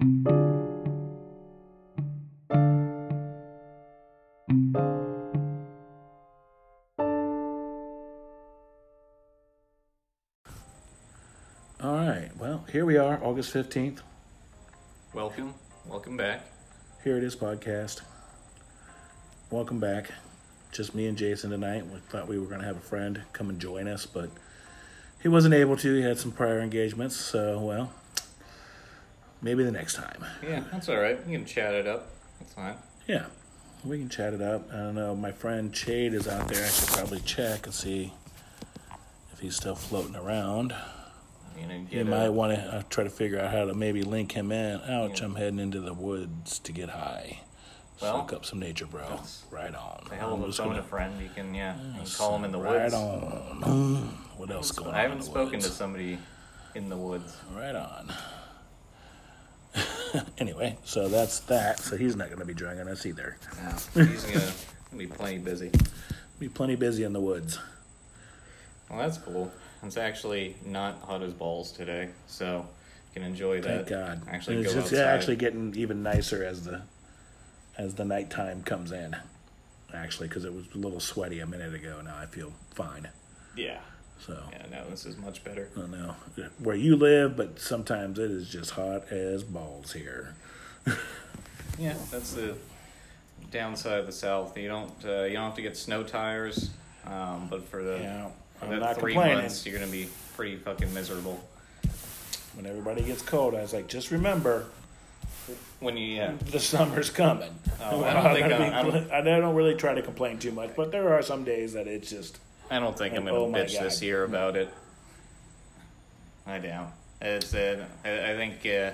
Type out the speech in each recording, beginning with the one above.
All right. Well, here we are, August 15th. Welcome, welcome back. Here it is, podcast. Welcome back. Just me and Jason tonight. We thought we were going to have a friend come and join us, but he wasn't able to. He had some prior engagements, so, well, maybe the next time. Yeah, that's all right. We can chat it up. That's fine. Yeah, we can chat it up. I don't know. My friend Chade is out there. I should probably check and see if he's still floating around. You know, You might want to uh, try to figure out how to maybe link him in. Ouch, I'm heading into the woods to get high. Well, Soak up some nature, bro. Right on. a hell of a phone gonna- friend. You can, yeah, you can call him in the right woods. Right on. What else going on? I haven't the spoken woods? to somebody in the woods. Right on. anyway, so that's that. So he's not going to be joining us either. No, he's gonna be plenty busy. Be plenty busy in the woods. Well, that's cool. It's actually not hot as balls today, so you can enjoy that. Thank God. Actually, it's go outside. actually getting even nicer as the as the nighttime comes in. Actually, because it was a little sweaty a minute ago. Now I feel fine. yeah, So yeah. No, this is much better. I don't know where you live, but sometimes it is just hot as balls here. Yeah, that's the downside of the south. You don't uh, you don't have to get snow tires, um, but for the Yeah, for not three months, you're gonna be pretty fucking miserable. When everybody gets cold, I was like, just remember When you yeah, the summer's coming. Oh, I don't think I- I'm- I don't really try to complain too much, but there are some days that it's just I don't think I'm Oh gonna my bitch God. this year about it. I doubt. It's uh, I, I think uh,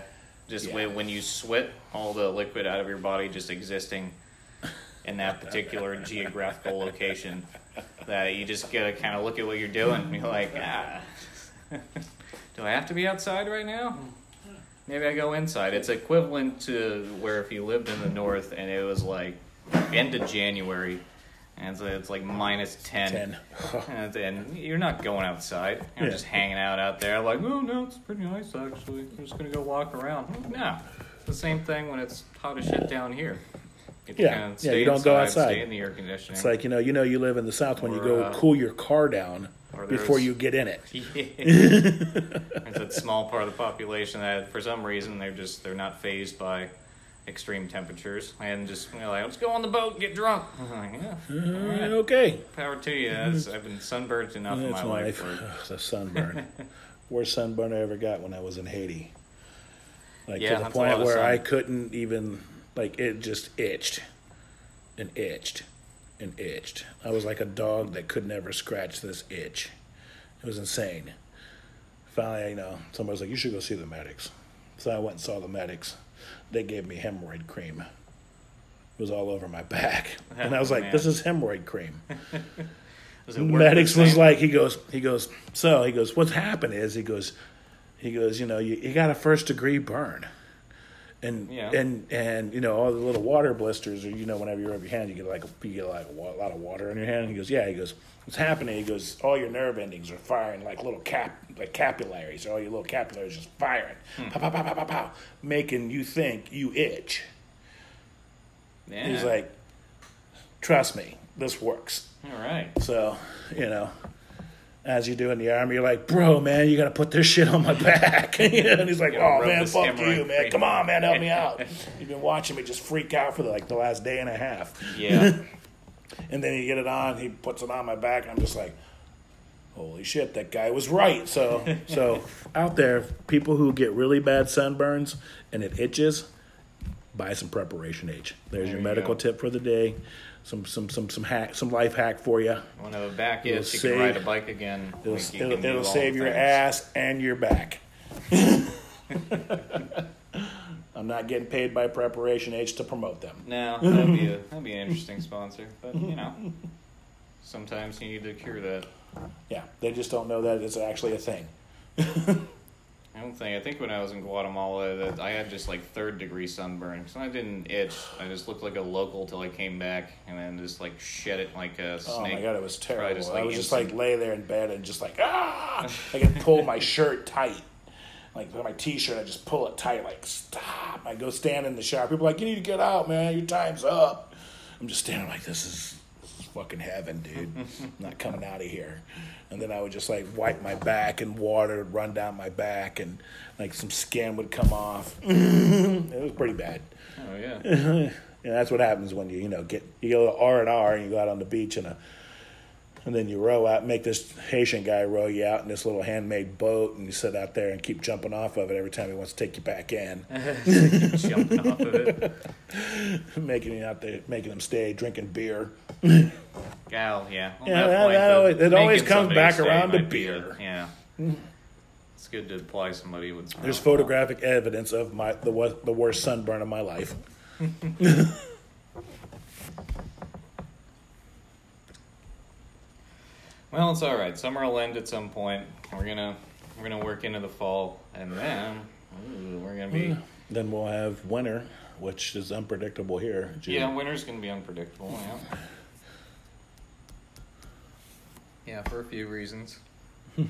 just Yeah. when when you sweat all the liquid out of your body just existing in that particular geographical location, that you just gotta kind of look at what you're doing. And you're like, ah, do I have to be outside right now? Maybe I go inside. It's equivalent to where if you lived in the north and it was like end of January, and so it's like minus ten. ten. And then you're not going outside. You're Yeah. just hanging out out there. Like, oh no, it's pretty nice actually. I'm just gonna go walk around. No, it's the same thing when it's hot as shit down here. You Yeah. Yeah, you don't go outside. Stay in the air conditioning. It's like you know, you know, you live in the south when you go uh, cool your car down before you get in it. It's a small part of the population that, for some reason, they're just they're not fazed by extreme temperatures and just you know, like let's go on the boat and get drunk. Like, yeah, all Uh, right. Okay, power to you. That's, I've been sunburned enough in that's my my life. life. for- Ugh, the sunburn. Worst sunburn I ever got when I was in Haiti. Like Yeah, to the a point where. I couldn't even like it just itched and itched and itched. I was like a dog that could never scratch this itch. It was insane. Finally, you know, somebody was like, "You should go see the medics." So I went and saw the medics. They gave me hemorrhoid cream. It was all over my back, and I was Oh, like, man. "This is hemorrhoid cream." Medics was like he goes he goes so he goes what's happened is he goes he goes you know you, you got a first degree burn and Yeah. and and you know all the little water blisters or you know whenever you rub your hand you get like a, you get like a, wa- lot of water on your hand And he goes yeah he goes what's happening he goes all your nerve endings are firing like little cap like capillaries all your little capillaries just firing Hmm. pow, pow, pow, pow, pow, pow, making you think you itch Yeah. he's like trust me this works all right. so, you know, as you do in the army, you're like, bro, man, you got to put this shit on my back. And he's like, oh, man, fuck you, man. cream." Come on, man, help me out. You've been watching me just freak out for like the last day and a half. Yeah. And then you get it on, he puts it on my back, and I'm just like, holy shit, that guy was right. So, so out there, people who get really bad sunburns and it itches, buy some preparation H. There's There your you medical tip for the day. Some some some some hack some life hack for you. One of the back It'll is you save- can ride a bike again. It'll, Like, it'll, it'll save your things. ass and your back. I'm not getting paid by Preparation H to promote them. No, that'd be a that'd be an interesting sponsor, but you know, sometimes you need to cure that. Yeah, they just don't know that it's actually a thing. I don't think. I think when I was in Guatemala, that I had just like third degree sunburn. So I didn't itch. I just looked like a local till I came back, and then just like shed it like a snake. Oh my god, it was terrible. just, I like, was just like lay there in bed and just like ah, I could pull my shirt tight. like my t-shirt, I just pull it tight, like stop. I go stand in the shower. People are like, you need to get out, man. Your time's up. I'm just standing like this is fucking heaven, dude. I'm not coming out of here. And then I would just like wipe my back and water would run down my back and like some skin would come off. it was pretty bad. Oh yeah. Yeah, that's what happens when you you know get you go to R and R and you go out on the beach and a and then you row out, make this Haitian guy row you out in this little handmade boat, and you sit out there and keep jumping off of it every time he wants to take you back in, Jumping off of it. making you out there, making them stay, drinking beer. Gal, yeah. Yeah, that point, that always- it always comes back around to might be a- beer. yeah. It's good to apply somebody with. There's photographic evidence of my the the worst sunburn of my life. Well, it's all right. Summer will end at some point. We're gonna we're gonna work into the fall, and then ooh, we're gonna be. Then we'll have winter, which is unpredictable here. June. Yeah, winter's gonna be unpredictable. Yeah. Yeah, for a few reasons.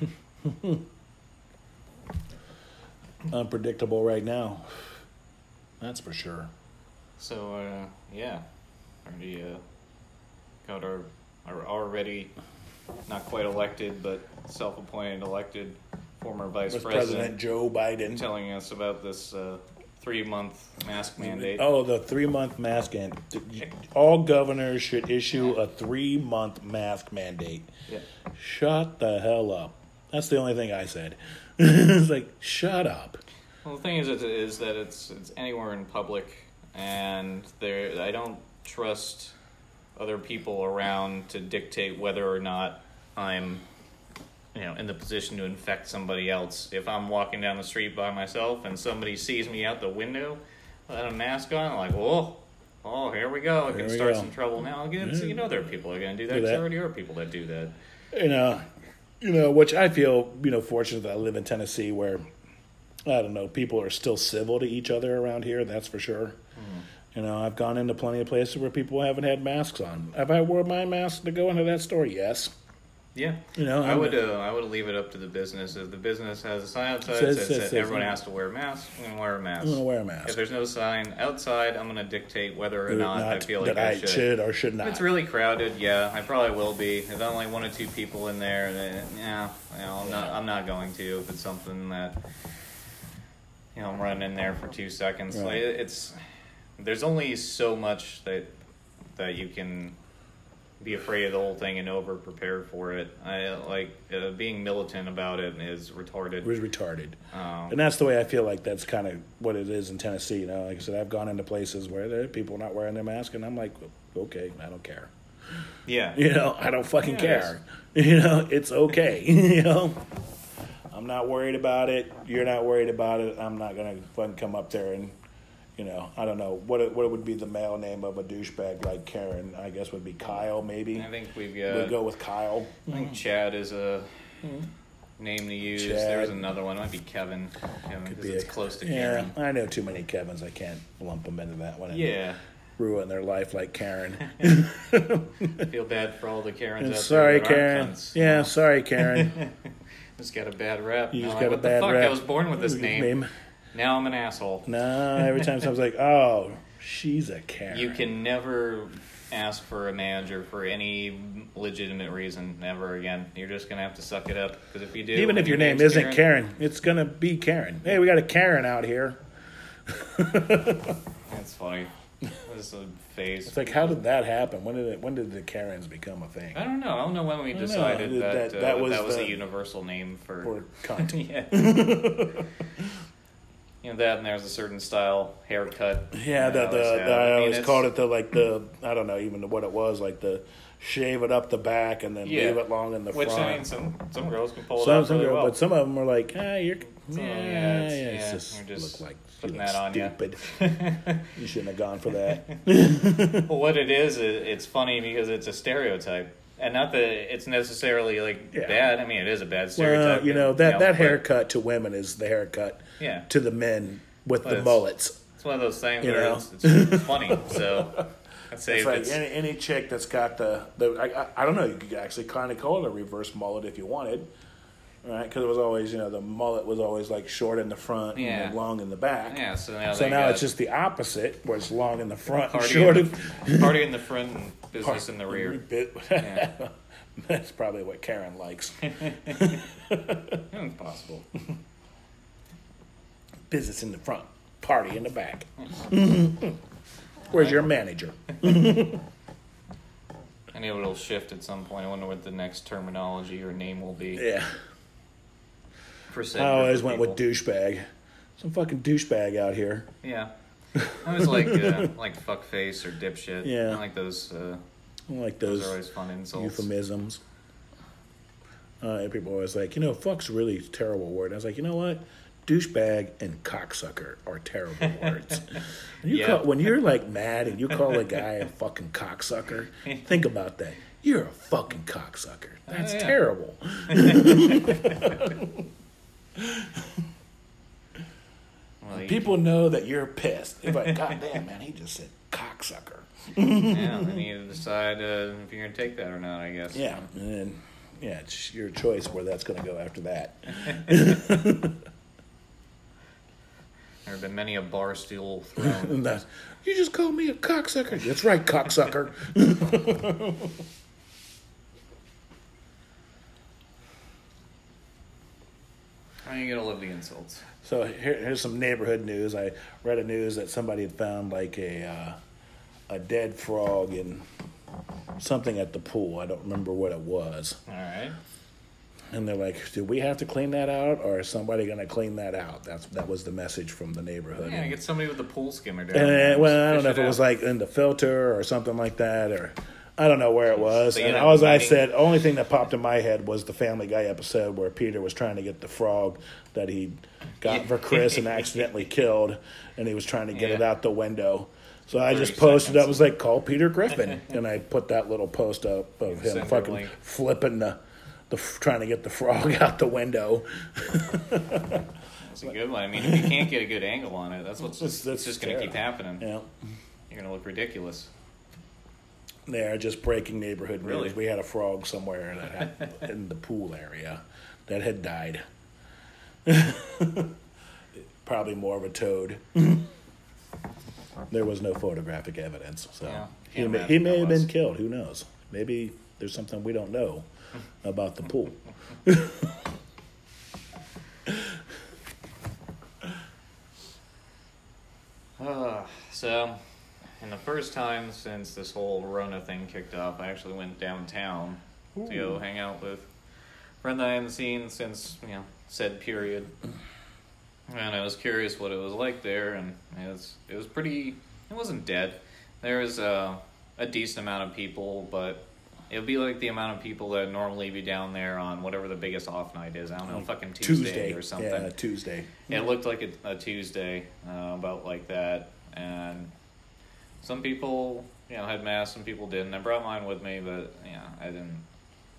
unpredictable right now. That's for sure. So uh, yeah, already uh, got our our already not quite elected but self-appointed elected former vice With president, President Joe Biden. telling us about this uh, three-month mask mandate. Oh, the three month mask and all governors should issue a three month mask mandate. Yeah. Shut the hell up. That's the only thing I said. it's like shut up. Well, the thing is, is, is that it's it's anywhere in public, and there I don't trust other people around to dictate whether or not I'm, you know, in the position to infect somebody else. If I'm walking down the street by myself and somebody sees me out the window without a mask on, I'm like, oh, oh, here we go. I can start go. some trouble now. Again, so you know there are people that are going to do that. Do that. There already are people that do that. you know, you know, which I feel, you know, fortunate that I live in Tennessee where I don't know, people are still civil to each other around here, that's for sure. You know, I've gone into plenty of places where people haven't had masks on. Have I wore my mask to go into that store? Yes. Yeah, You know, I I'm- would uh, I would leave it up to the business. If the business has a sign outside Says- that says- says says- everyone has to wear a mask, I'm gonna wear a mask. I'm gonna wear a mask. If there's no sign outside, I'm gonna dictate whether or not, I feel like I, I should. or should not. If not. it's really crowded, yeah, I probably will be. If only one or two people in there, then yeah, you know, I'm not I'm not going to. If it's something that you know I'm running in there for two seconds, Right. like it's there's only so much that that you can be afraid of the whole thing and over prepare for it. I like uh, being militant about it is retarded. It was retarded. Um, And that's the way I feel like that's kind of what it is in Tennessee. You know, like I said, I've gone into places where there are people not wearing their mask, and I'm like, okay, I don't care. yeah, You know, I don't fucking Yeah, care. You know, it's okay. you know, I'm not worried about it. You're not worried about it. I'm not gonna fucking come up there and, you know, I don't know what it, what would be the male name of a douchebag like Karen. I guess would be Kyle. Maybe I think we've got. we'd go with Kyle. I think Chad is a name to use. There's another one. It might be Kevin. Kevin Could be it's a- close to Yeah, Karen. I know too many Kevins. I can't lump them into that one. Yeah. ruin their life like Karen. Feel bad for all the Karens out sorry, there. Karen. cunts. Yeah, sorry, Karen. Just got a bad rap. You just like, got a what bad the fuck? rap. I was born with this name. Now I'm an asshole. No, every time someone's like, "Oh, she's a Karen," You can never ask for a manager for any legitimate reason. Never again. You're just gonna have to suck it up. Because if you do, even if your name isn't Karen, it's gonna be Karen. Hey, we got a Karen out here. That's funny. This is a phase. It's like, how did that happen? When did it? When did the Karens become a thing? I don't know. I don't know when we decided That- that uh, that that, was was, the- a universal name for. Or cunt? yeah. you know that, and there's a certain style haircut. Yeah, the, that the, I always. I mean, always called it the like the I don't know even what it was like the shave it up the back and then Yeah. leave it long in the Which front. Which I mean, some some girls can pull it some, off some really girl- well. but some of them are like, ah, you're So, yeah, yeah, yeah, it's- yeah, just, we're just look like putting you that on stupid. you shouldn't have gone for that. well, what it is, it, it's funny because it's a stereotype, and not that it's necessarily like Yeah. bad. I mean, it is a bad stereotype. well, you know and, that know, that haircut to women is the haircut Yeah, to the men with Well, the it's- mullets. it's one of those things You know? it's, it's funny. So I'd say It's if like it's, any, any chick that's got the, the I, I, I don't know, you could actually kind of call it a reverse mullet if you wanted. right? Because it was always, you know, the mullet was always like short in the front Yeah. and long in the back. Yeah, so now So now it's just the opposite, where it's long in the front and short in in the, party in the front and business in the rear. Bit- Yeah. That's probably what Karen likes. Hmm, possible. Business in the front, party in the back. Where's your manager? I know it'll shift at some point. I wonder what the next terminology or name will be Yeah. I always went with douchebag. Some fucking douchebag out here. Yeah. I was like uh, like fuckface or dipshit. Yeah. I like those. Uh, I like those those are always fun insults. euphemisms. Uh, and people always like, you know, fuck's a really terrible word. I was like, you know what? Douchebag and cocksucker are terrible words. When, you Yeah. call, when you're like mad and you call a guy a fucking cocksucker, think about that. You're a fucking cocksucker. That's yeah. terrible. Well, People know that you're pissed. They're like, God damn, man, he just said cocksucker. yeah, then you decide uh, if you're gonna take that or not. I guess. Yeah, and then, yeah, it's your choice where that's going to go after that. There have been many a bar stool thrown. You just called me a cocksucker. That's right, cocksucker. Are you gonna love the insults? So here, here's some neighborhood news. I read a news that somebody had found like a uh, a dead frog in something at the pool. I don't remember what it was. All right. And they're like, "Do we have to clean that out, or is somebody to clean that out?" That's that was the message from the neighborhood. Yeah, get somebody with a pool skimmer down. And uh, well, I don't know if it was like in the filter or something like that, or I don't know where it was. So and know, all I said, only thing that popped in my head was the Family Guy episode where Peter was trying to get the frog that he got for Chris and accidentally killed, and he was trying to get it out the window. So I just posted seconds. up, was like, call Peter Griffin, and I put that little post up of him Send her a fucking flipping the. The, trying to get the frog out the window. It's a good one. I mean, if you can't get a good angle on it, that's what's That's- just, that's just going to keep happening. Yeah. You're going to look ridiculous. There, just breaking neighborhood news. Really? We had a frog somewhere that had in the pool area that had died. Probably more of a toad. there was no photographic evidence, so Yeah, he may, he may have been killed. Who knows? Maybe there's something we don't know about the pool. Uh, so, and the first time since this whole Rona thing kicked off, I actually went downtown to go hang out with a friend that I hadn't seen since, you know, said period. And I was curious what it was like there, and it was, it was pretty, it wasn't dead. There was uh, a decent amount of people, but it would be like the amount of people that normally be down there on whatever the biggest off night is. I don't know, fucking Tuesday, or something. Yeah, Tuesday. It looked like a, a Tuesday, uh, about like that, and some people, you know, had masks, some people didn't. I brought mine with me, but yeah, I didn't,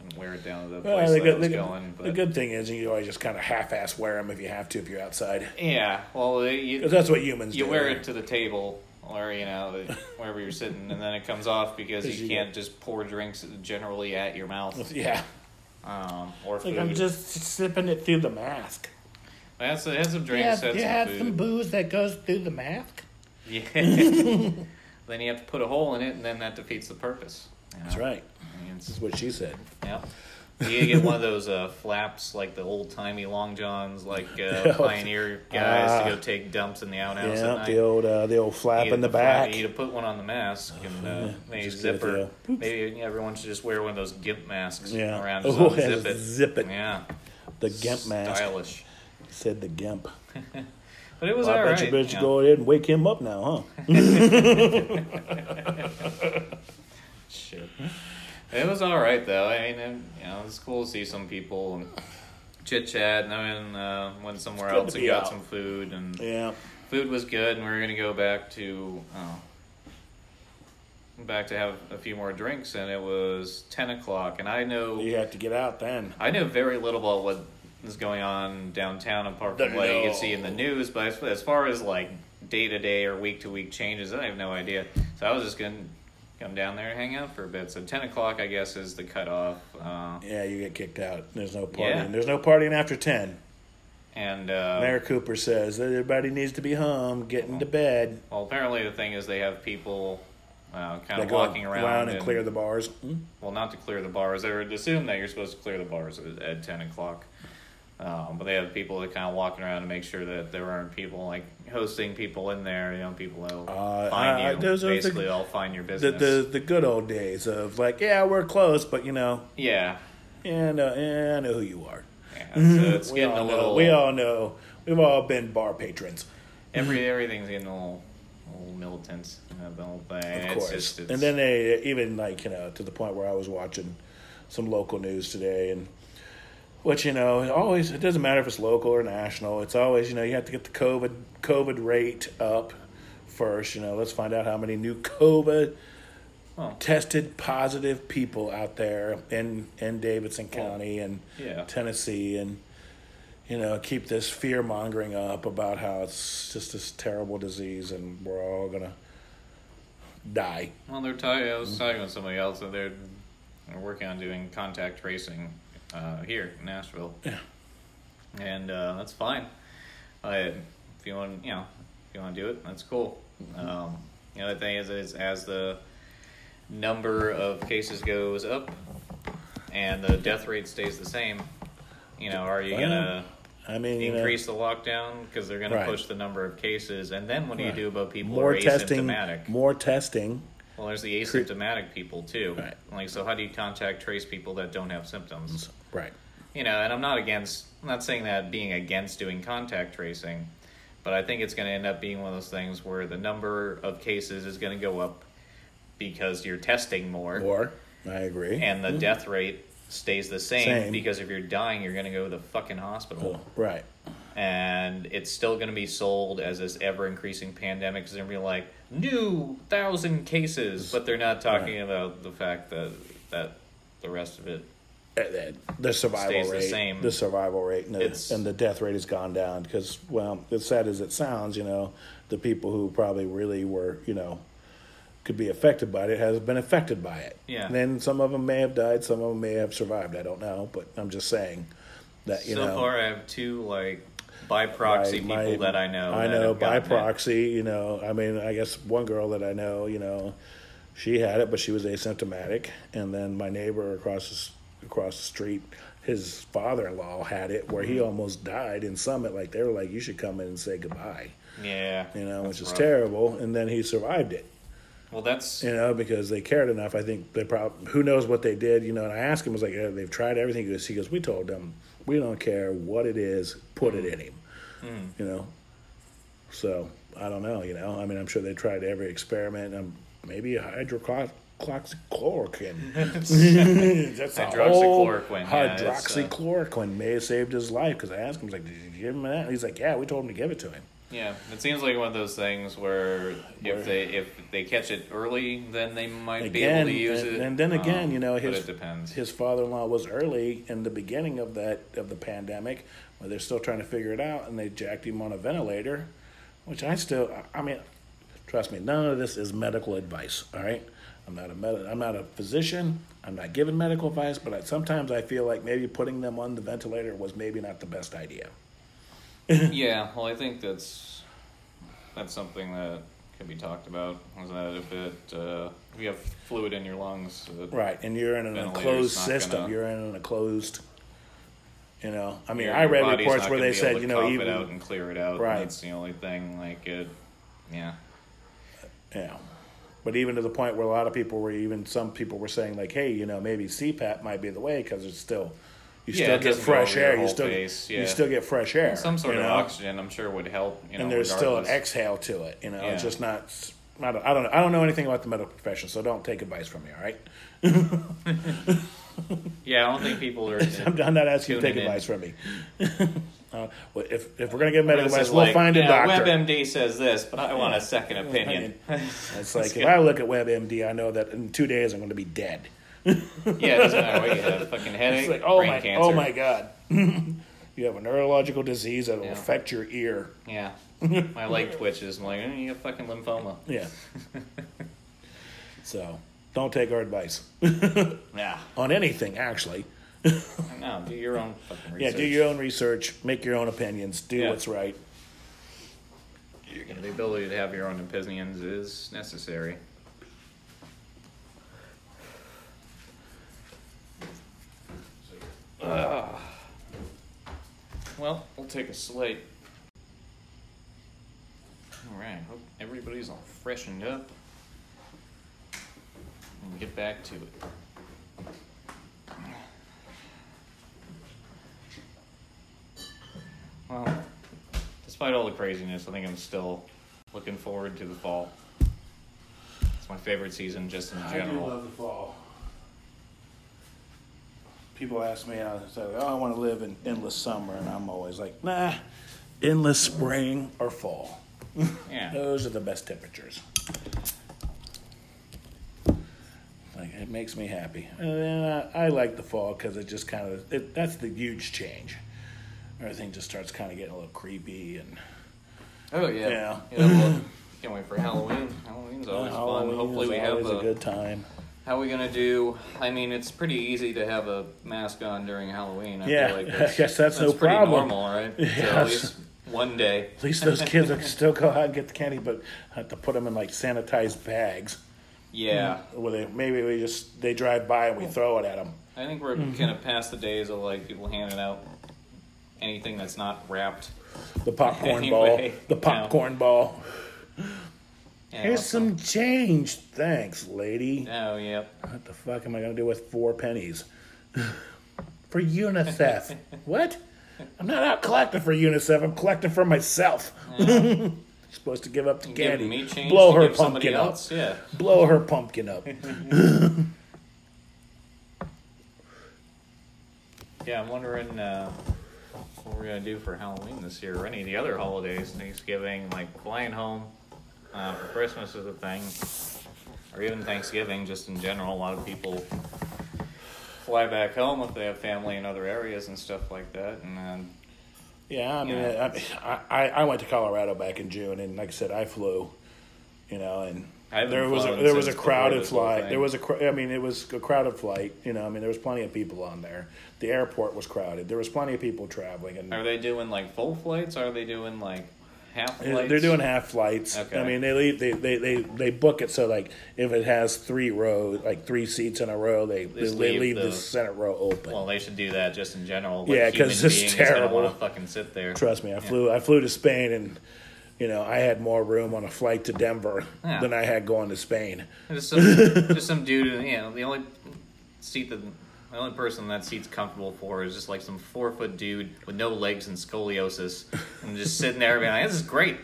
didn't wear it down to the place Well, the, that I good, was the, going. the good thing is you always just kind of half-ass wear them if you have to if you're outside, yeah, well, you that's what humans do. you do. wear it to the table or you know wherever you're sitting, and then it comes off because you you can't just pour drinks generally at your mouth Yeah, um, or like food. I'm just sipping it through the mask. I had some, had some drinks, had some food. booze that goes through the mask. Yeah. then you have to put a hole in it, and then that defeats the purpose. you That's right. I mean, it's- That's what she said. Yeah. You get one of those uh, flaps like the old timey long johns, like uh, pioneer guys Ah. to go take dumps in the outhouse at Yeah, the old uh, the old flap in the get flap- back. You need to put one on the mask, and uh, maybe just get it zipper. through. Maybe everyone should just wear one of those gimp masks Yeah. around. Oh, Just yeah, unzip it. zip it. Yeah. The gimp mask. Stylish. Said the gimp. But it was Well, I all bet right. you better you know. go ahead and wake him up now, huh? Shit. It was all right though. I mean, and, you know, it's cool to see some people and chit chat. And then uh, went somewhere else and got out. some food, and Yeah. food was good. And we were gonna go back to oh, back to have a few more drinks, and it was ten o'clock. And I know You have to get out then. I know very little about what is going on downtown apart from what you can see in the news. But as, as far as like day to day or week to week changes, I have no idea. So I was just gonna come down there and hang out for a bit. So ten o'clock, I guess, is the cutoff. Uh, Yeah, you get kicked out. There's no partying. Yeah. There's no partying after ten. and uh, Mayor Cooper says that everybody needs to be home, getting to bed. well, apparently the thing is they have people uh, kind They of walking around, and, clear the bars. Hmm? well, not to clear the bars. They would assume that you're supposed to clear the bars at, at ten o'clock. Um, but they have people that kind of walking around to make sure that there aren't people like hosting people in there. You know, people that'll Uh, find I- you. those are the- Basically, I'll find your business. the the good old days of like, yeah, we're close, but you know, yeah, and no, yeah, I know who you are. yeah. So it's we getting all a know. We all know. We've all been bar patrons, every everything's getting a little, militant. You know, the whole thing. of it's course. Just, it's, and then they even like you know to the point where I was watching some local news today, and which you know it always it doesn't matter if it's local or national. It's always you know you have to get the COVID COVID rate up first. You know, let's find out how many new COVID tested positive people out there in in Davidson County and yeah. Tennessee and you know keep this fear mongering up about how it's just this terrible disease and we're all gonna die. Well, they're talking. I was talking with somebody else, and they're they're working on doing contact tracing uh, here in Nashville. Yeah. And uh, that's fine. Uh, if you want, you know, if you want to do it, that's cool. Mm-hmm. Um, the other thing is, is as the number of cases goes up and the death rate stays the same, you know, are you Well, gonna I mean, you know, increase the lockdown because they're gonna Right. push the number of cases? And then what do you do about people who more are testing, asymptomatic? more testing. Well, there's the asymptomatic people too. Right. Like, so how do you contact trace people that don't have symptoms? Right. You know, and I'm not against. I'm not saying that being against doing contact tracing, but I think it's going to end up being one of those things where the number of cases is going to go up because you're testing more, Or I agree. and the mm-hmm. death rate stays the same, Same. because if you're dying, you're going to go to the fucking hospital. right. and it's still going to be sold as this ever increasing pandemic they're going to be like new thousand cases, but they're not talking about the fact that that the rest of it. Uh, The survival Stays the rate, same. the survival rate, and the, and the death rate has gone down because, well, as sad as it sounds, you know, the people who probably really were, you know, could be affected by it has been affected by it. Yeah. And then some of them may have died, some of them may have survived. I don't know, but I'm just saying that you so know. So far, I have two like by proxy my- people my- that I know. I know by gotten it. proxy. You know, I mean, I guess one girl that I know, you know, she had it, but she was asymptomatic, and then my neighbor across the, across the street, his father-in-law had it, where Mm-hmm. he almost died in Summit. Like they were like, "You should come in and say goodbye," Yeah, you know, which is rough. terrible. And then he survived it, Well, that's you know, because they cared enough. I think they probably who knows what they did, you know. And I asked him, I was like, yeah, "They've tried everything." He goes, "He goes, we told them we don't care what it is, put it in him." Mm. you know. So I don't know, you know. I mean, I'm sure they tried every experiment. Um, maybe a hydroxychloroquine. That's Hydroxychloroquine, yeah, uh, hydroxychloroquine may have saved his life because I asked him, I was like, "Did you give him that?" And he's like, "Yeah, we told him to give it to him." yeah. It seems like one of those things where if they if they catch it early, then they might be able to use and, it. and then again, Um, you know, his depends. his father-in-law was early in the beginning of that of the pandemic, where they're still trying to figure it out, and they jacked him on a ventilator, which I still, I mean, trust me, none of this is medical advice. All right, I'm not a med- I'm not a physician. I'm not giving medical advice, but I, sometimes I feel like maybe putting them on the ventilator was maybe not the best idea. yeah, well, I think that's that's something that can be talked about. Is that if it uh, if you have fluid in your lungs, Right, and you're in an enclosed system. gonna- You're in an enclosed. You know, I mean, your- I your read reports where they said, you know, cough even it out and clear it out. Right. That's the only thing. Like it, yeah. Yeah. But even to the point where a lot of people were, even some people were saying, like, hey, you know, maybe CPAP might be the way because it's still, you Yeah, still get fresh air. You still, face, you still get fresh air. Some sort of know? oxygen, I'm sure, would help. You know, and there's still an exhale to it. You know, it's just not. I don't, I don't know. I don't know anything about the medical profession, so don't take advice from me. All right. Yeah, I don't think people are. I'm, I'm not asking you to take Tuning in. advice from me. uh, if if we're gonna get medical advice, we'll like, find a doctor. WebMD says this, but I want a second opinion. It's like if I look at WebMD, I know that in two days I'm going to be dead. yeah, it doesn't matter what you have. Fucking headache, It's like, oh brain my, cancer. oh my god, you have a neurological disease that will Yeah. affect your ear. Yeah, my leg twitches. I'm like, eh, you got fucking lymphoma. Yeah, So don't take our advice Yeah. on anything, actually. No, do your own fucking Yeah, research. do your own research, make your own opinions, do Yeah. what's right. You the ability to have your own opinions is necessary. Ah. Well, we'll take a slate. All right, hope everybody's all freshened up. And get back to it. Well, despite all the craziness, I think I'm still looking forward to the fall. It's my favorite season, just in general. I do love the fall. People ask me, I say, "Oh, I want to live in endless summer," and I'm always like, "Nah, endless spring or fall. Yeah. Those are the best temperatures." Like it makes me happy, and I, uh, I like the fall because it just kind of that's the huge change. Everything just starts kind of getting a little creepy and Oh yeah. Yeah. Yeah, well, can't wait for Halloween. Halloween's always Halloween fun. Hopefully we have a, a good time. How are we gonna do? I mean, it's pretty easy to have a mask on during Halloween. I Yeah, feel like I guess that's no pretty problem. normal, right? So Yes. at least one day. At least those kids can still go out and get the candy, but have to put them in like sanitized bags. Yeah, Where they maybe we just they drive by and we throw it at them. I think we're Mm-hmm. kind of past the days of like people handing out anything that's not wrapped. The popcorn Anyway, ball, the popcorn ball. Yeah, Here's some change, thanks, lady. Oh, yep. What the fuck am I gonna do with four pennies? for UNICEF. what? I'm not out collecting for UNICEF. I'm collecting for myself. Supposed to give up the Give candy. me change Blow to her pumpkin up. else. Yeah. Blow her pumpkin up. Yeah, I'm wondering uh, what we're gonna do for Halloween this year, or any of the other holidays. Thanksgiving, like flying home uh, for Christmas is a thing, or even Thanksgiving, just in general. A lot of people fly back home if they have family in other areas and stuff like that. And then, Yeah, I mean, Yeah. I, I I went to Colorado back in June, and like I said, I flew, you know, and there was a, there was a crowded flight. There was a I mean, it was a crowded flight. You know, I mean, there was plenty of people on there. The airport was crowded. There was plenty of people traveling, and are they doing like full flights? Or are they doing like half they're flights? they're doing half flights. Okay. I mean, they leave they, they, they, they book it so like if it has three rows, like three seats in a row, they they, they leave leave the, the- center row open. Well, they should do that just in general. What Yeah, 'cause human it's terrible. to fucking sit there. Trust me, I flew I flew to Spain and you know, I had more room on a flight to Denver Yeah. than I had going to Spain. Just some, just some dude, you know, the only seat that the only person that seat's comfortable for is just like some four foot dude with no legs and scoliosis, and just sitting there being like, "This is great."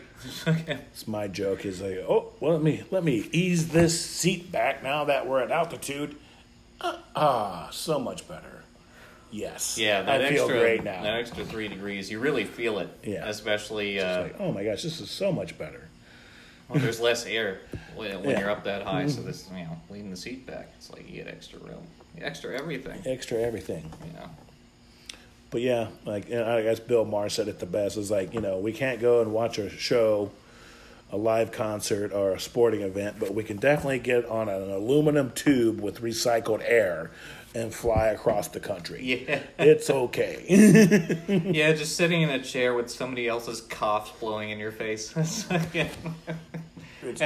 Okay. It's my joke is like, oh, well, let me let me ease this seat back now that we're at altitude. Uh, ah, so much better. Yes. yeah, that I extra, feel great now. that extra three degrees, you really feel it. Yeah. especially uh, Like, oh my gosh, this is so much better. well, there's less air when, when Yeah. you're up that high. So this, you know, leaning the seat back, it's like you get extra room, extra everything. Extra everything. You know. But yeah, like you know, I guess Bill Maher said it the best. Is like you know we can't go and watch a show, a live concert or a sporting event, but we can definitely get on an aluminum tube with recycled air and fly across the country. Yeah. It's okay. Yeah, just sitting in a chair with somebody else's cough blowing in your face. At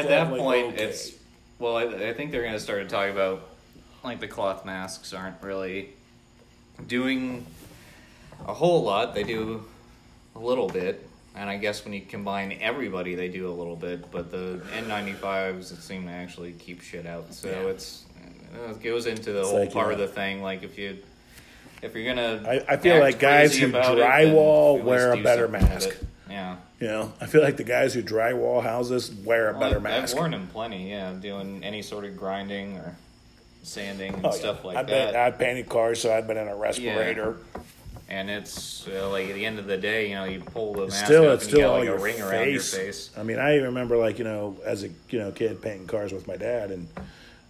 that point, okay. it's well. I, I think they're going to start to talk about like the cloth masks aren't really doing a whole lot. They do a little bit, and I guess when you combine everybody, they do a little bit. But the N95s seem to actually keep shit out. So Yeah. it's it goes into the It's whole like, part you of the thing. Like if you if you're gonna, I- I feel like guys who about it, drywall wear a better mask. Yeah. You know, I feel like the guys who drywall houses wear a Well, better I've, mask. I've worn them plenty, yeah, doing any sort of grinding or sanding and Oh, yeah. stuff like I've that. Been, painted cars, so I've been in a respirator. and it's uh, like at the end of the day, you know, you pull the mask Still, up it's and still you get all like your a ring face. around your face. I mean, I even remember like you know, as a you know kid painting cars with my dad, and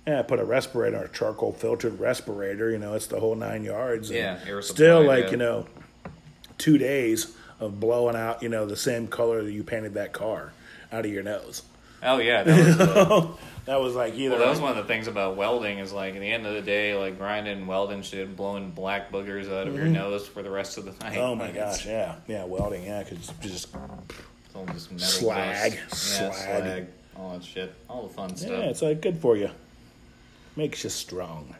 yeah, I put a respirator, a charcoal filtered respirator. You know, it's the whole nine yards. and Yeah, Still, like yeah. you know, two days of blowing out you know the same color that you painted that car out of your nose. Oh yeah, that was, uh, that was like either. well, that was one of the things about welding is like at the end of the day, like grinding, welding shit, blowing black boogers out of your nose for the rest of the night. Mm-hmm. oh my Like, gosh, yeah, yeah, welding, yeah, because just it's all just metal Slag. Yeah, slag. slag, all that shit, all the fun stuff. yeah, it's like good for you. Makes you strong.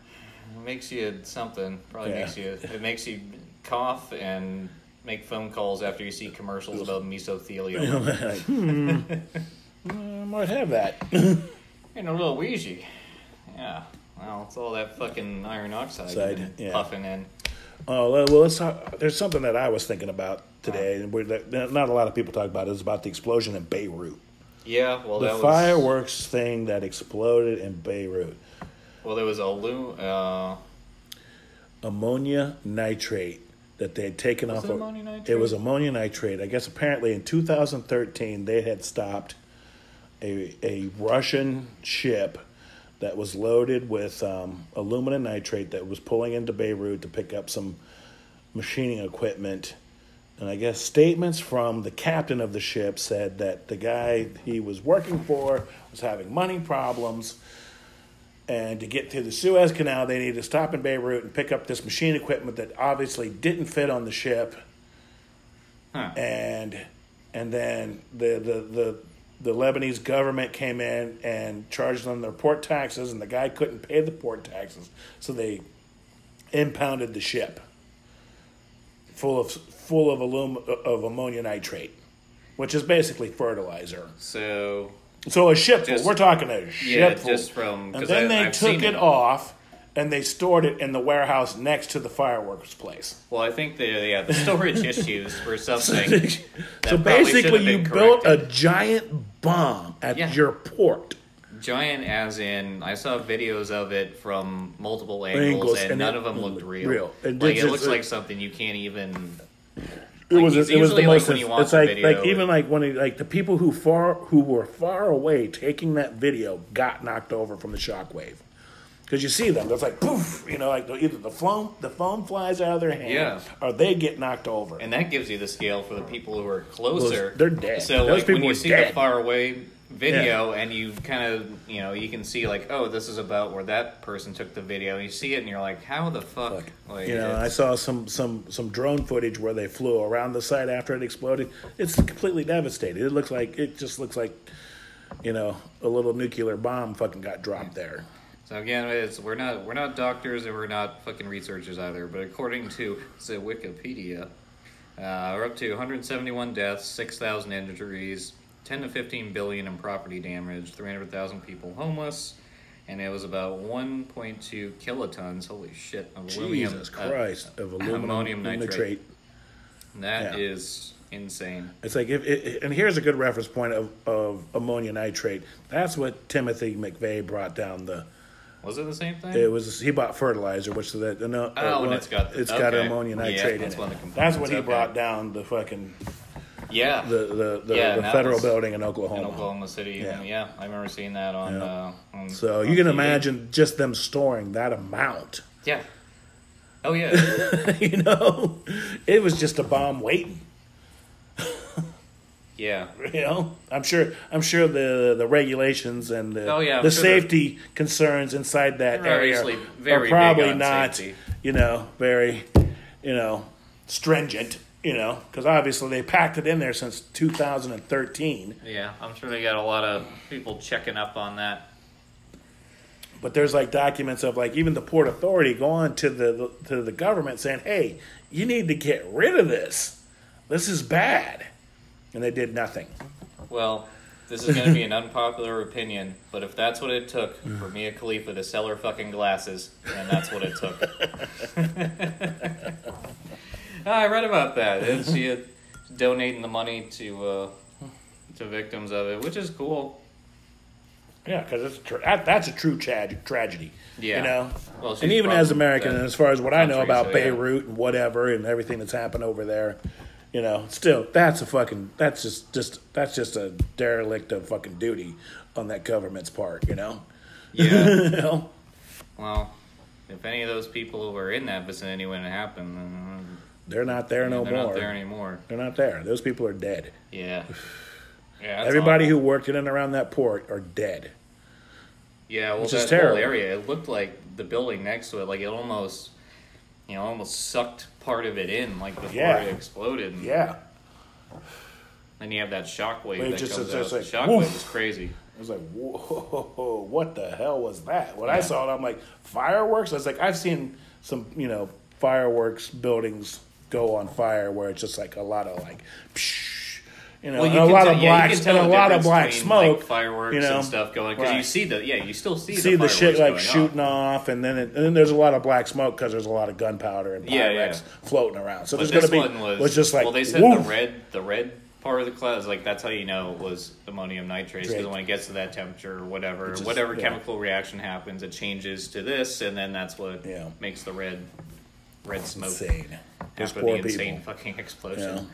It makes you something. Probably Yeah. makes you. It makes you cough and make phone calls after you see commercials about mesothelioma hmm, I might have that. and a little wheezy. Yeah. Well, it's all that fucking iron oxide Side, yeah. puffing in. Oh well, well, let's talk. There's something that I was thinking about today, and that not a lot of people talk about. It is about the explosion in Beirut. Yeah. Well, The that was fireworks thing that exploded in Beirut. Well, there was a lu- uh, ammonia nitrate that they had taken Was off. it of- ammonia nitrate? It was ammonia nitrate. I guess apparently in 2013 they had stopped a a Russian ship that was loaded with um, aluminum nitrate that was pulling into Beirut to pick up some machining equipment. And I guess statements from the captain of the ship said that the guy he was working for was having money problems. And to get to the Suez Canal, they needed to stop in Beirut and pick up this machine equipment that obviously didn't fit on the ship. Huh. And and then the, the, the, the Lebanese government came in and charged them their port taxes, and the guy couldn't pay the port taxes, so they impounded the ship full of full of alum of ammonia nitrate, which is basically fertilizer. so So a ship full. Just- We're talking a ship yeah, just from and then they I've took seen it off and they stored it in the warehouse next to the fireworks place. Well, I think the yeah the storage issues were something. so basically, you built a giant bomb at Yeah. your port. Giant, as in, I saw videos of it from multiple angles, Angles, and, and none it of them looked real. real. It like it looks like something you can't even. It Like, was it was the like most. watch it's like video, like even like when it, like the people who far who were far away taking that video got knocked over from the shockwave. Because you see them, it's like poof, you know, like the, either the phone the phone flies out of their hand, Yeah. or they get knocked over. And that gives you the scale for the people who are closer. they're dead. So Those like when you see dead. the far away video and you kind of you know you can see like oh this is about where that person took the video and you see it and you're like how the fuck Look, like you know, I saw some some some drone footage where they flew around the site after it exploded. It's completely devastated. It looks like it just looks like, you know, a little nuclear bomb fucking got dropped there. So again, it's we're not we're not doctors and we're not fucking researchers either. But according to say Wikipedia, uh, we're up to 171 deaths, 6,000 injuries, 10 to 15 billion in property damage, 300,000 people homeless, and it was about 1.2 kilotons. Holy shit! Of aluminum, Jesus uh, Christ of aluminum ammonium nitrate. That Yeah. is insane. It's like if it, and here's a good reference point of, of ammonia nitrate. That's what Timothy McVeigh brought down the. Was it the same thing? It was he bought fertilizer, which is that no, Oh, and it's got the- it's got okay. ammonia Yeah, nitrate that's in one it. of the components, That's what he okay. brought down the fucking yeah. the the, the, Yeah, the federal was building in in Oklahoma. Oklahoma City. Yeah. Yeah. I remember seeing that on. Yeah. Uh, on So on you can TV. imagine just them storing that amount. Yeah. Oh yeah. you know, it was just a bomb waiting. yeah. You know, I'm sure. I'm sure the the regulations and the Oh, yeah, the sure they're- safety concerns inside that They're area are probably not, safety. you know, very, you know, stringent. You know, because obviously they packed it in there since 2013. Yeah. I'm sure they got a lot of people checking up on that. But there's like documents of like even the port authority going to the to the government saying, "Hey, you need to get rid of this. This is bad," and they did nothing. Well, this is going to be an unpopular opinion, but if that's what it took for Mia Khalifa to sell her fucking glasses, then that's what it took. I read about that. And she donating the money to uh, to victims of it, which is cool. Yeah, because it's that, that's a true tra- tragedy. Yeah. you know. Well, and even as American, and as far as what I know about so, yeah. Beirut and whatever and everything that's happened over there, you know, still that's a fucking that's just just that's just a derelict of fucking duty on that government's part. You know. Yeah. you know. Well, if any of those people who were in that vicinity when it happened, then They're not there no they're more. not there anymore. They're not there. Those people are dead. Yeah. Yeah, Everybody awful. who worked in and around that port are dead. Yeah, well, Which that is whole area, it looked like the building next to it, like it almost, you know, almost sucked part of it in, like before Yeah. it exploded. And Yeah. Then you have that shockwave It that just- comes it's out. just like, shockwave woof. is crazy. I was like, whoa, what the hell was that? When I saw it, I'm like, fireworks? I was like, I've seen some, you know, fireworks buildings go on fire where it's just like a lot of like, psh, you know, Well, you a lot tell, of black, tell and a lot of black between, smoke. like, fireworks you know? and stuff going because you see the yeah, you still see, see the shit like going shooting off. off, and then it, and then there's a lot of black smoke because there's a lot of gunpowder and Yeah, yeah. floating around. So But there's gonna be one was, just like well, they said woof. the red the red part of the cloud is like that's how you know it was ammonium nitrate because when it gets to that temperature or whatever, just- whatever yeah. chemical reaction happens, it changes to this, and then that's what Yeah. makes the red red smoke insane. Those after poor the insane people. fucking Yeah. explosion.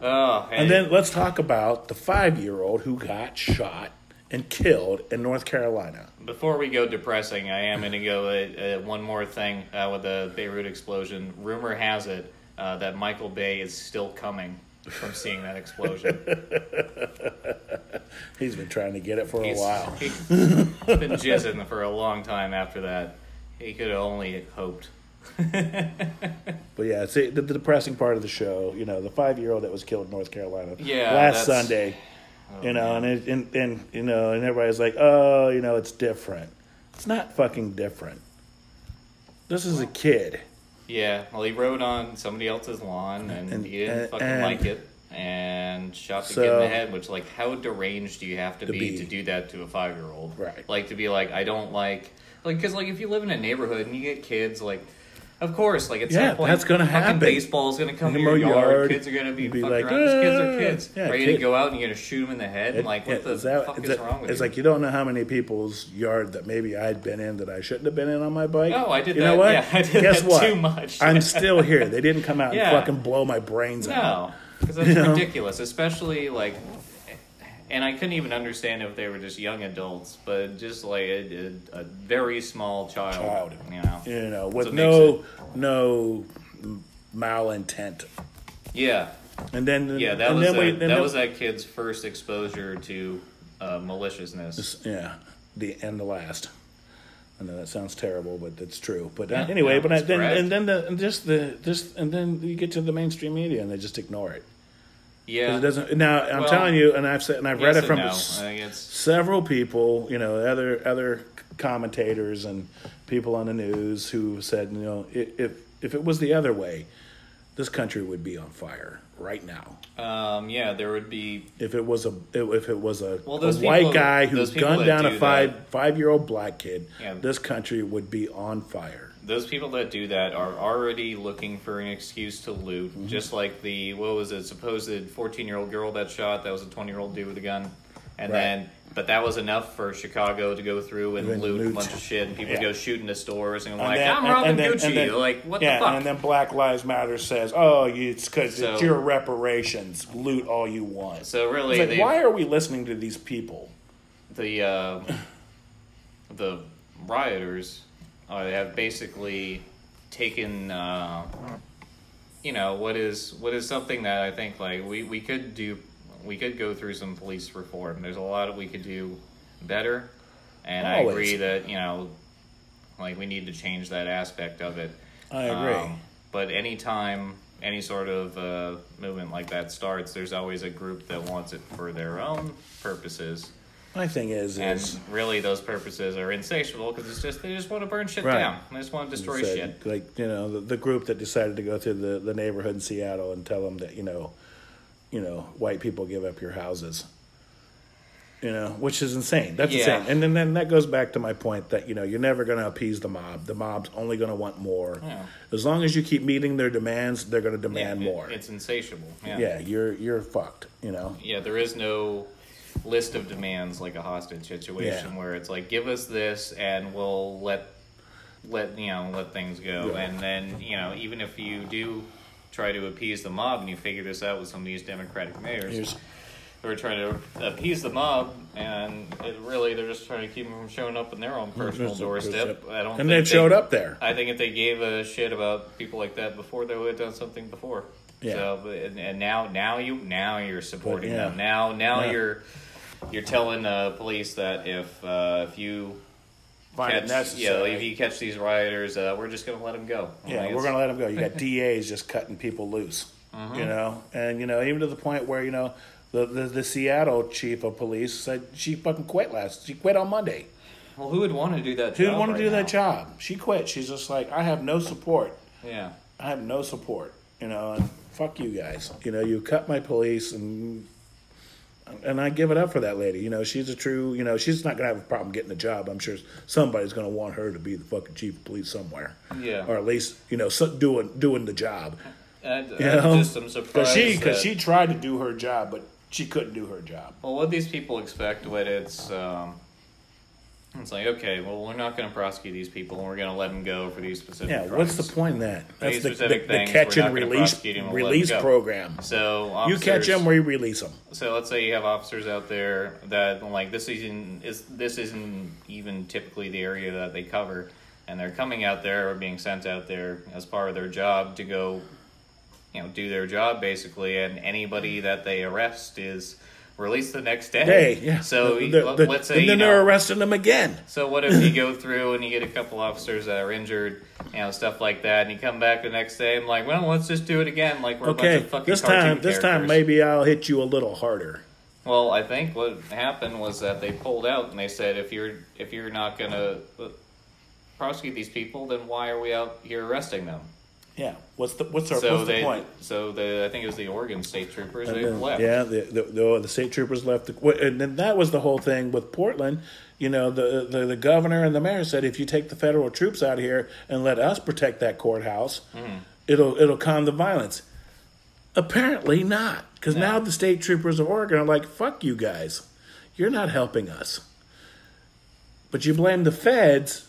Oh, And then let's talk about the five-year-old who got shot and killed in North Carolina. Before we go depressing, I am going to go uh, uh, one more thing uh, with the Beirut explosion. Rumor has it uh, that Michael Bay is still coming from seeing that explosion. He's been trying to get it for He's, a while. he's been jizzing for a long time after that. He could have only hoped. But yeah, see the, the depressing part of the show. You know, the five-year-old that was killed in North Carolina Yeah, last that's- Sunday. Oh, you know, man. and, it, and and you know, and everybody's like, oh, you know, it's different. It's not fucking different. This is a kid. Yeah, well, he rode on somebody else's lawn and, And- he didn't and- fucking and- like it and shot the So- kid in the head. Which, like, how deranged do you have to, To be, be. to do that to a five year old? Right. Like to be like, I don't like, like, because like if you live in a neighborhood and you get kids, like. Of course, like at Yeah, some point, that's gonna fucking happen. Baseball's gonna come to In your yard. yard, Kids are gonna be, be fucking like, around. These kids are kids. Yeah, ready kid- to go out and you're gonna shoot them in the head. And like, what Yeah, the is that- fuck is is, that- wrong with It's you? like you don't know how many people's yard that maybe I'd been in that I shouldn't have been in on my bike. Oh, I did you that- Know what? yeah, I did Guess that what? too much. I'm still here. They didn't come out Yeah. and fucking blow my brains out. No, because that's You know? ridiculous. Especially like, and I couldn't even understand if they were just young adults, but just like a, a, a very small child. Child. You know. You know, with no no malintent. Yeah, And then yeah. That and was then we- that, was that kid's first exposure to uh, maliciousness. Yeah, the and the last. I know that sounds terrible, but it's true. But uh, Yeah, anyway, no, but I, then correct. and then the and just the just and then you get to the mainstream media and they just ignore it. Yeah. It doesn't. Now I'm Well, telling you, and I've said and I've read it from no. s- I think it's several people, you know, other other commentators and people on the news who said, you know, if if it was the other way, this country would be on fire right now. um, yeah. There would be If it was a if it was a, Well, a white guy who gunned down a five five year old black kid, Yeah. this country would be on fire. Those people that do that are already looking for an excuse to loot, Mm-hmm. just like the what was it supposed 14 year old girl that shot that was a 20 year old dude with a gun, and Right. then but that was enough for Chicago to go through and loot, loot. a bunch of shit, and people Yeah. go shooting into stores and, And like then- I'm robbing and then- Gucci, and then- like what yeah, the fuck? and then Black Lives Matter says, "Oh, it's because So- it's your reparations. Loot all you want." so really, like, why are we listening to these people? the uh, the rioters uh, have basically taken uh, you know what is what is something that I think like we, we could do we could go through some police reform. There's a lot that we could do better, and I agree that you know like we need to change that aspect of it. I agree. Um, but anytime any sort of uh, movement like that starts, there's always a group that wants it for their own purposes. My thing is, And is really, those purposes are insatiable because it's just they just want to burn shit Right. down. They just want to destroy said, shit. like you know the, the group that decided to go through the, the neighborhood in Seattle and tell them that you know, you know, white people give up your houses. You know, which is insane. That's Yeah. insane. And then, then that goes back to my point that you know you're never going to appease the mob. The mob's only going to want more. Yeah. As long as you keep meeting their demands, they're going to demand Yeah, it- more. It's insatiable. Yeah. yeah, you're you're fucked. You know. Yeah, there is no list of demands like a hostage situation Yeah. where it's like give us this and we'll let let you know let things go Yeah. and then you know even if you do try to appease the mob and you figure this out with some of these democratic mayors Here's who are trying to appease the mob and it really they're just trying to keep them from showing up on their own personal doorstep i don't and think they've showed up there. I think if they gave a shit about people like that before, they would have done something before. Yeah. So, and, and now, now you, now you're supporting yeah. them. Now, now Yeah. you're, you're telling the police that if, uh, if you Find it catch, necessary. yeah, if you catch these rioters, uh, we're just gonna let them go. I'm Yeah, like, we're gonna let them go. You got DAs just cutting people loose, you know, and you know even to the point where you know the, the the Seattle chief of police said she fucking quit last. She quit on Monday. Well, who would want to do that? Who job want to right do now? that job? She quit. She's just like I have no support. Yeah. I have no support. You know, and fuck you guys. You know, you cut my police and. And I give it up for that lady. You know, she's a true. You know, she's not gonna have a problem getting a job. I'm sure somebody's gonna want her to be the fucking chief of police somewhere, Yeah. or at least you know so, doing doing the job. And, You and know, just I'm because she because she tried to do her job, but she couldn't do her job. Well, what these people expect when it's, um, it's like, okay, well, we're not going to prosecute these people, and we're going to let them go for these specific. Yeah, crimes. what's the point in that? That's the, the, the catch and release prosecute 'em, we'll let 'em release program. So You catch them, we release them. So let's say you have officers out there that like this isn't is this isn't even typically the area that they cover, and they're coming out there or being sent out there as part of their job to go, you know, do their job basically, and anybody that they arrest is released the next day. Hey, yeah. So The- the- let- the- let's say and you then know, they're arresting them again. so what if you go through and you get a couple officers that are injured, you know, stuff like that, and you come back the next day and like, well, let's just do it again, like we're a Okay, bunch of fucking this time, this time maybe I'll hit you a little harder. Well, I think what happened was that they pulled out and they said, if you're if you're not gonna prosecute these people, then why are we out here arresting them? Yeah. What's the what's our so what's they, the point? so the I think it was the Oregon State Troopers. They left. Yeah, the, the the the state troopers left, the, and then that was the whole thing with Portland. You know, the, the the governor and the mayor said if you take the federal troops out here and let us protect that courthouse, Mm-hmm. it'll it'll calm the violence. Apparently not, because now the state troopers of Oregon are like, "Fuck you guys, you're not helping us." But you blame the feds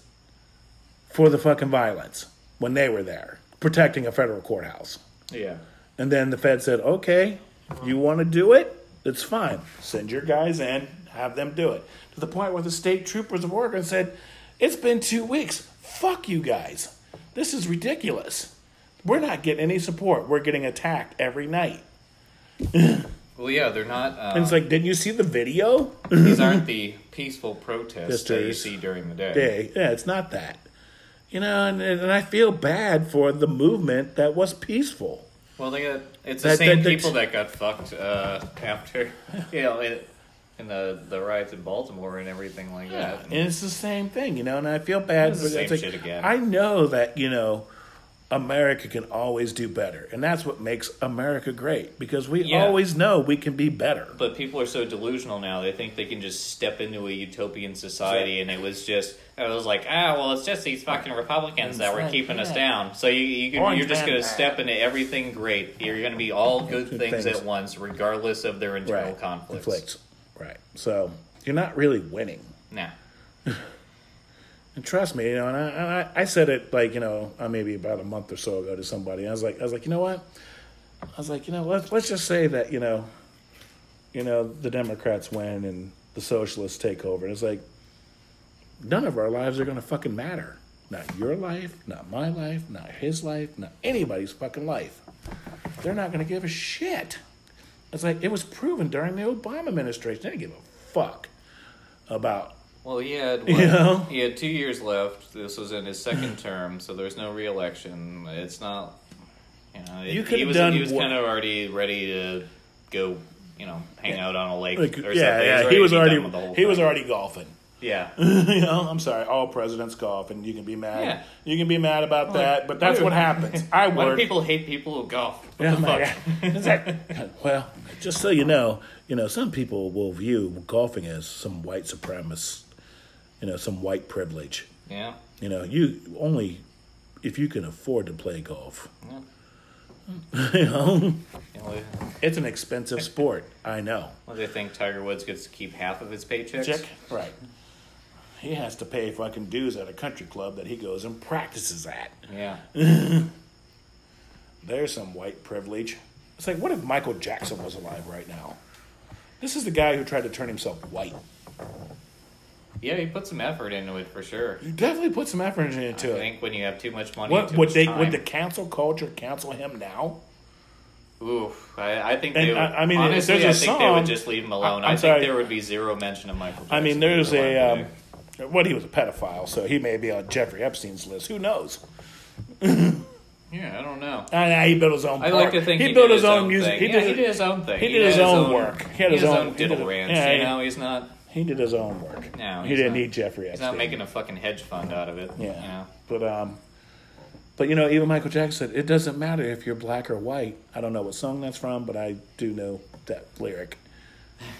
for the fucking violence when they were there protecting a federal courthouse. Yeah. And then the Fed said, okay, you want to do it? It's fine. Send your guys in, have them do it. To the point where the state troopers of Oregon said, it's been two weeks. Fuck you guys. This is ridiculous. We're not getting any support. We're getting attacked every night. Well, yeah, they're not. Um, And it's like, didn't you see the video? these aren't the peaceful protests that you see during the day. Day. Yeah, it's not that. You know, and, and I feel bad for the movement that was peaceful. Well, they got it's the That- same that- that- people that got fucked uh, after, you know, in, in the the riots in Baltimore and everything like that. And it's the same thing, you know, and I feel bad. It's the same like, shit again. I know that, you know, America can always do better. And that's what makes America great because we Yeah. always know we can be better. But people are so delusional now. They think they can just step into a utopian society, and it was just it was like ah well it's just these fucking Republicans that were Right, keeping us down. So you, you can, Orange you're just going to step into everything great. You're going to be all good Good things, things. at once, regardless of their internal right. conflicts. Conflicts. Right. So you're not really winning. Nah. And trust me, you know, and I, I, I said it like, you know, uh, maybe about a month or so ago to somebody. I was like, I was like, you know what? I was like, you know, let's let's just say that, you know, you know, the Democrats win and the socialists take over. And it's like, none of our lives are going to fucking matter. Not your life, not my life, not his life, not anybody's fucking life. They're not going to give a shit. It's like it was proven during the Obama administration. They didn't give a fuck about Well, he had You know? he had two years left. This was in his second term, so there's no reelection. It's not. You know, it, You he could've was done he was what- kind of already ready to go. You know, hang out on a lake like or yeah, something. yeah. He was already with the whole he was already golfing. Yeah. you know, I'm sorry, all presidents golf, and you can be mad. Yeah. You can be mad about Like, that, but that's what happens. I Why do work. people hate people who golf? What Yeah, the fuck? Like- well, just so you know, you know, some people will view golfing as some white supremacist, you know, some white privilege. Yeah. You know, you only if you can afford to play golf. you know, You know, it's an expensive sport. I know. do they think Tiger Woods gets to keep half of his paychecks? Check. Right. He has to pay fucking dues at a country club that he goes and practices at. Yeah. There's some white privilege. It's like, what if Michael Jackson was alive right now? This is the guy who tried to turn himself white. Yeah, he put some effort into it for sure. You definitely put some effort into I it. I think when you have too much money, What too would much they? time, Would the cancel culture cancel him now? Oof, I, I think And they would, I- I mean, honestly, I think they would just leave him alone. I- I, think sorry. there would be zero mention of Michael. Jackson. I mean, there's a um, what he was a pedophile, so he may be on Jeffrey Epstein's list. Who knows? yeah, I don't know. I he built his own. I park. like to think he, built did his own music. He yeah, did, he did his own thing. he did his had own work. He had his own- he diddle did- ranch. yeah, you know, he's not. He did his own work. No, he didn't not- need Jeffrey Epstein. He's not making a fucking hedge fund out of it. Yeah. You know? But um, but you know, even Michael Jackson said it doesn't matter if you're black or white. I don't know what song that's from, but I do know that lyric.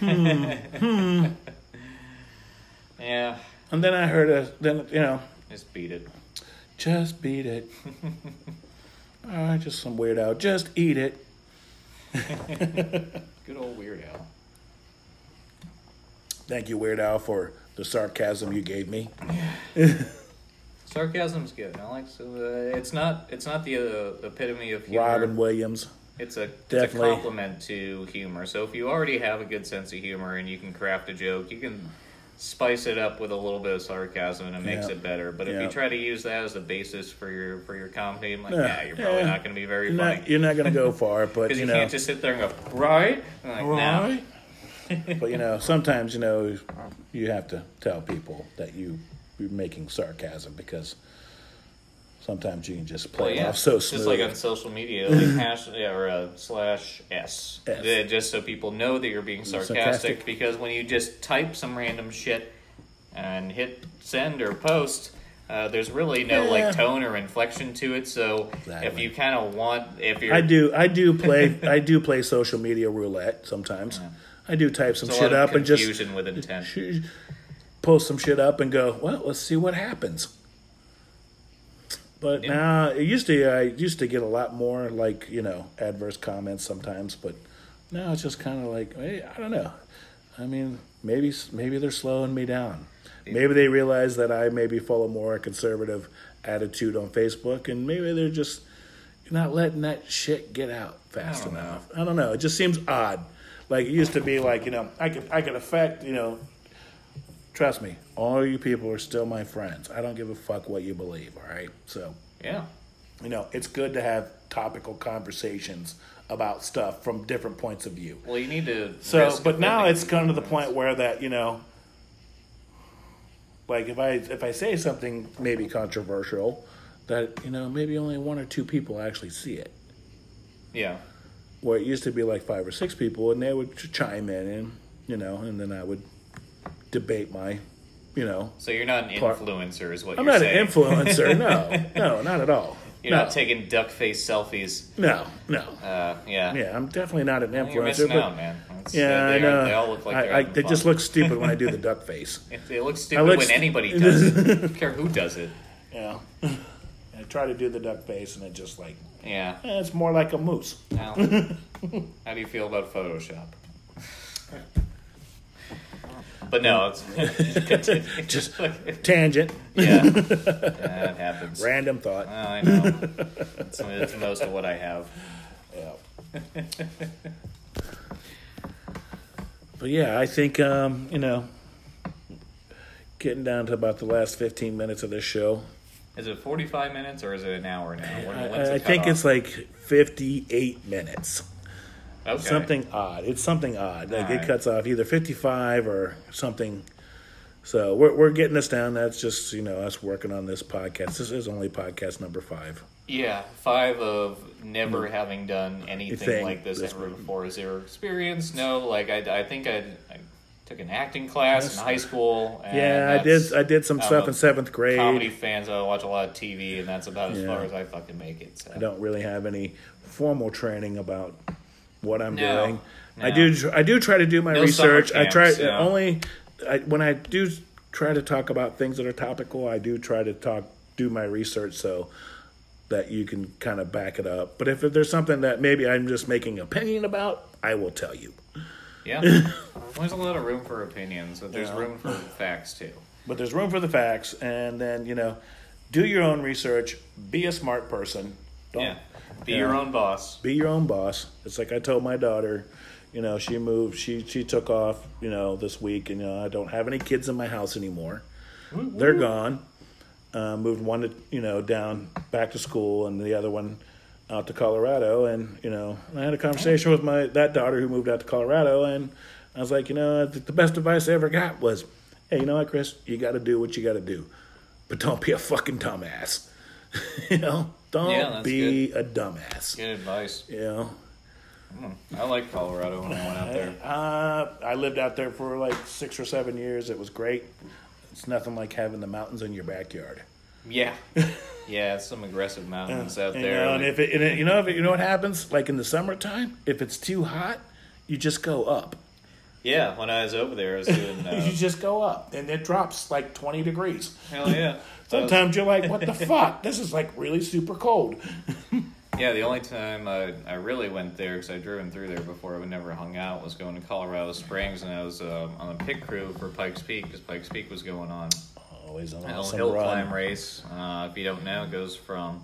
Yeah. And then I heard a then you know Just beat it. just beat it. All right, just some weirdo. Just eat it. Good old Weird Al. Thank you, Weird Al, for the sarcasm you gave me. Sarcasm's good. I like so. Uh, it's not. It's not the uh, epitome of humor. Robin Williams. It's a, it's Definitely. a compliment to humor. So if you already have a good sense of humor and you can craft a joke, you can spice it up with a little bit of sarcasm and it makes Yeah. it better. But if Yeah. you try to use that as the basis for your for your comedy, I'm like, Yeah. yeah, you're probably Yeah. not going to be very You're funny not, you're not going to go far, but because you you, know, can't just sit there and go right. I'm like, no. Right. but you know, sometimes you know you have to tell people that you you're making sarcasm because sometimes you can just play Well, yeah, off so smooth. just like on social media, like hash yeah, or uh, slash s, S. Just so people know that you're being sarcastic. Sarcastic. Because when you just type some random shit and hit send or post, uh, there's really no Yeah. like tone or inflection to it. So if you kind of want, if you're I do I do play I do play social media roulette sometimes. I do type some there's shit up and just confusion with intent. sh- post some shit up and go, well, let's see what happens. But Yeah. now it used to I used to get a lot more like you know adverse comments sometimes, but now it's just kind of like hey, I don't know. I mean, maybe maybe they're slowing me down. Maybe they realize that I maybe follow more a conservative attitude on Facebook, and maybe they're just not letting that shit get out fast know. enough. I don't know. It just seems odd. Like it used to be like you know I could I could affect you know Trust me, all you people are still my friends. I don't give a fuck what you believe, all right? So, Yeah, you know, it's good to have topical conversations about stuff from different points of view. well, you need to. So, but now it's come to the point where that, you know, like if I if I say something maybe controversial, that, you know, maybe only one or two people actually see it. Yeah, Where it used to be like five or six people and they would chime in and, you know, and then I would debate my, you know, so you're not an Part- influencer, is what. I'm you're not an influencer. No, no, not at all. You're no, not taking duck face selfies. no, no. Uh, yeah. Yeah, I'm definitely not an influencer. You're missing But out, man. Yeah, uh, I they, know. are, they all look like I, they're I, they fun. just look stupid when I do the duck face. It, it looks stupid look when st- anybody does it. I don't care who does it. Yeah, I try to do the duck face, and it just like Yeah. eh, it's more like a moose. Now, how do you feel about Photoshop? But no, it's Just tangent, yeah, that happens. random thought. Well, I know. It's, it's most of what I have. Yeah. but yeah, I think um, you know, getting down to about the last 15 minutes of this show. Is it 45 minutes or is it an hour now? When- I, I think off? it's like 58 minutes. okay. Something odd. It's something odd. Like it cuts off either 55 or something. So we're, we're getting this down. That's just, you know, us working on this podcast. This is only podcast number five. Yeah, five of never hmm. having done anything Thing. like this This ever before. Zero experience. No, like I, I think I took an acting class in high school. And yeah, I did. I did some I'm stuff a in seventh grade. Comedy fans, I watch a lot of TV, and that's about as Yeah. far as I fucking make it. So. I don't really have any formal training about what I'm No, doing. I do. I do try to do my No research. I try camps, yeah. only I, when I do try to talk about things that are topical. I do try to talk, do my research so that you can kind of back it up. But if there's something that maybe I'm just making opinion about, I will tell you. Yeah, there's a lot of room for opinions, but there's Yeah. room for facts too. But there's room for the facts, and then you know, do your own research. Be a smart person. Don't, Yeah, be your own boss. be your own boss. It's like I told my daughter, you know, she moved, she she took off, you know, this week, and you know, I don't have any kids in my house anymore. They're gone. Uh, moved one to you know down back to school, and the other one out to Colorado, and you know, I had a conversation with my that daughter who moved out to Colorado, and I was like, you know, the the best advice I ever got was, hey, you know what, Chris, you got to do what you got to do, but don't be a fucking dumbass. you know, don't Yeah, be a dumbass. Good advice. You know, I like Colorado when I went out there. uh, I lived out there for like six or seven years. It was great. It's nothing like having the mountains in your backyard. Yeah, yeah, it's some aggressive mountains out You there. know, and if it, and it, you know, if it, you know what happens, like in the summertime, if it's too hot, you just go up. yeah, when I was over there, I was doing. Uh, you just go up, and it drops like twenty degrees. hell yeah. Sometimes you're like, "What the fuck? This is like really super cold." Yeah, the only time I, I really went there because I driven through there before I would never hung out was going to Colorado Springs and I was uh, on a pit crew for Pikes Peak because Pikes Peak was going on. Always on A awesome hill run. climb race. Uh, if you don't know, it goes from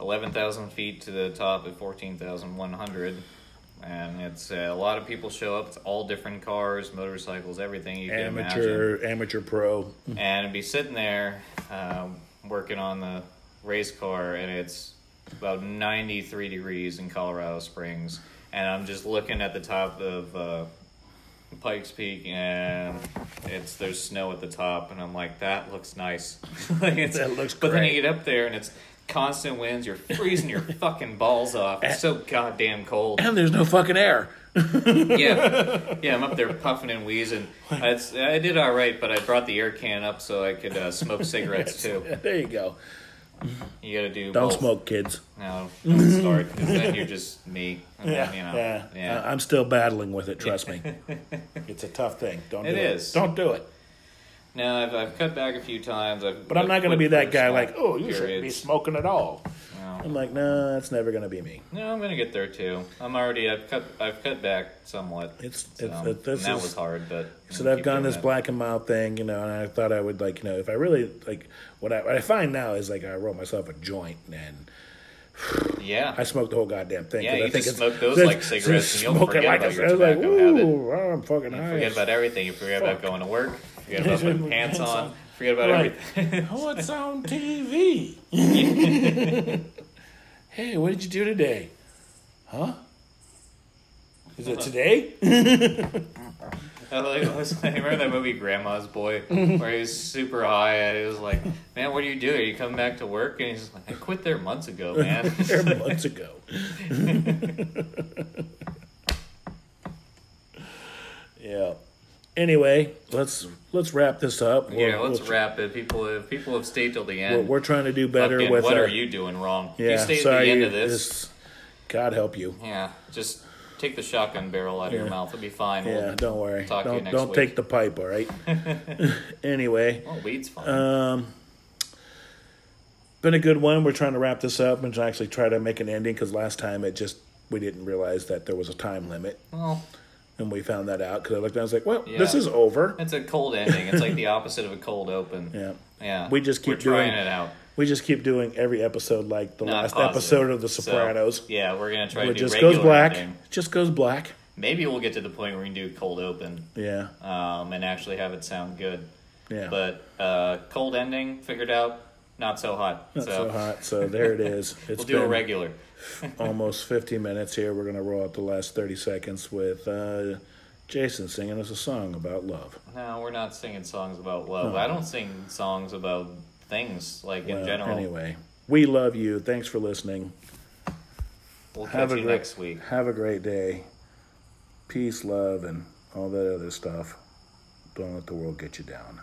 11,000 feet to the top at 14,100. And it's uh, a lot of people show up. It's all different cars, motorcycles, everything you can imagine. Amateur, amateur pro. and be sitting there um, working on the race car, and it's about 93 degrees in Colorado Springs, and I'm just looking at the top of uh, Pikes Peak, and it's there's snow at the top, and I'm like, that looks nice. like That looks But then you get up there, and it's constant winds. You're freezing your fucking balls off. It's so goddamn cold. And there's no fucking air. Yeah, yeah. I'm up there puffing and wheezing. It's, I did all right, but I brought the air can up so I could uh, smoke cigarettes too. There you go. You got to do. Don't both. smoke, kids. No, don't start because then you're just me. And Yeah, then, you know, yeah. yeah. I- I'm still battling with it. Trust me. it's a tough thing. Don't It do is. it. Don't do it. no, I've, I've cut back a few times. I've, But I'm not going to be that guy like, oh, you shouldn't be smoking at all. No. I'm like, no, that's never going to be me. No, I'm gonna get there too. I'm already. I've cut. I've cut back somewhat. It's, So, it's, it, this that is, was hard, but So I've gone this that. black and mild thing, you know, and I thought I would like, you know, if I really like what I what I find now is like I roll myself a joint and Yeah, I smoke the whole goddamn thing. Yeah, you I think just smoke those like cigarettes and you'll forget like about your was like, tobacco habit. "Ooh, I'm fucking high. forget about everything. You forget about going to work. You Forget about putting pants on. Forget about everything. What's on TV? hey, what did you do today? Huh? Is it today? I like, I was remember that movie Grandma's Boy, where he was super high and he was like, "Man, what are you doing? Are you coming back to work?" And he's like, "I quit there months ago, man." There months ago. yeah. Anyway, let's let's wrap this up. yeah, We're- let's we'll- wap it. People, have, people have stayed till the We're, end. we're trying to do better Fucking, with what our, are you doing wrong? Yeah, if you stay at the end of this, God help you. yeah, just take the shotgun barrel out of your mouth. It'll be fine. Yeah, We'll, don't worry. talk to you don't don't week. take the pipe, all right? anyway, well, weed's fine. um, been a good one. We're trying to wrap this up and actually try to make an ending because last time it just we didn't realize that there was a time limit, well, and we found that out because I looked and I was like, "Well, this is over." it's a cold ending. It's like the opposite of a cold open. Yeah, Yeah, We just keep doing- it out. we just keep doing every episode like the Not last positive. episode of The So, Sopranos. yeah, we're gonna try it just goes black. ending. Just goes black. Maybe we'll get to the point where we can do cold open Yeah, um, and actually have it sound good. yeah. But uh, cold ending figured out, not so hot. Not so, so hot. So there it is. It's we'll do a regular. almost 50 minutes here. We're gonna roll out the last 30 seconds with uh, Jason singing us a song about love. No, we're not singing songs about love. I don't sing songs about things like in Well, general. Anyway, we love you. Thanks for listening. We'll Have catch a you great next week. Have a great day. Peace, love, and all that other stuff. Don't let the world get you down.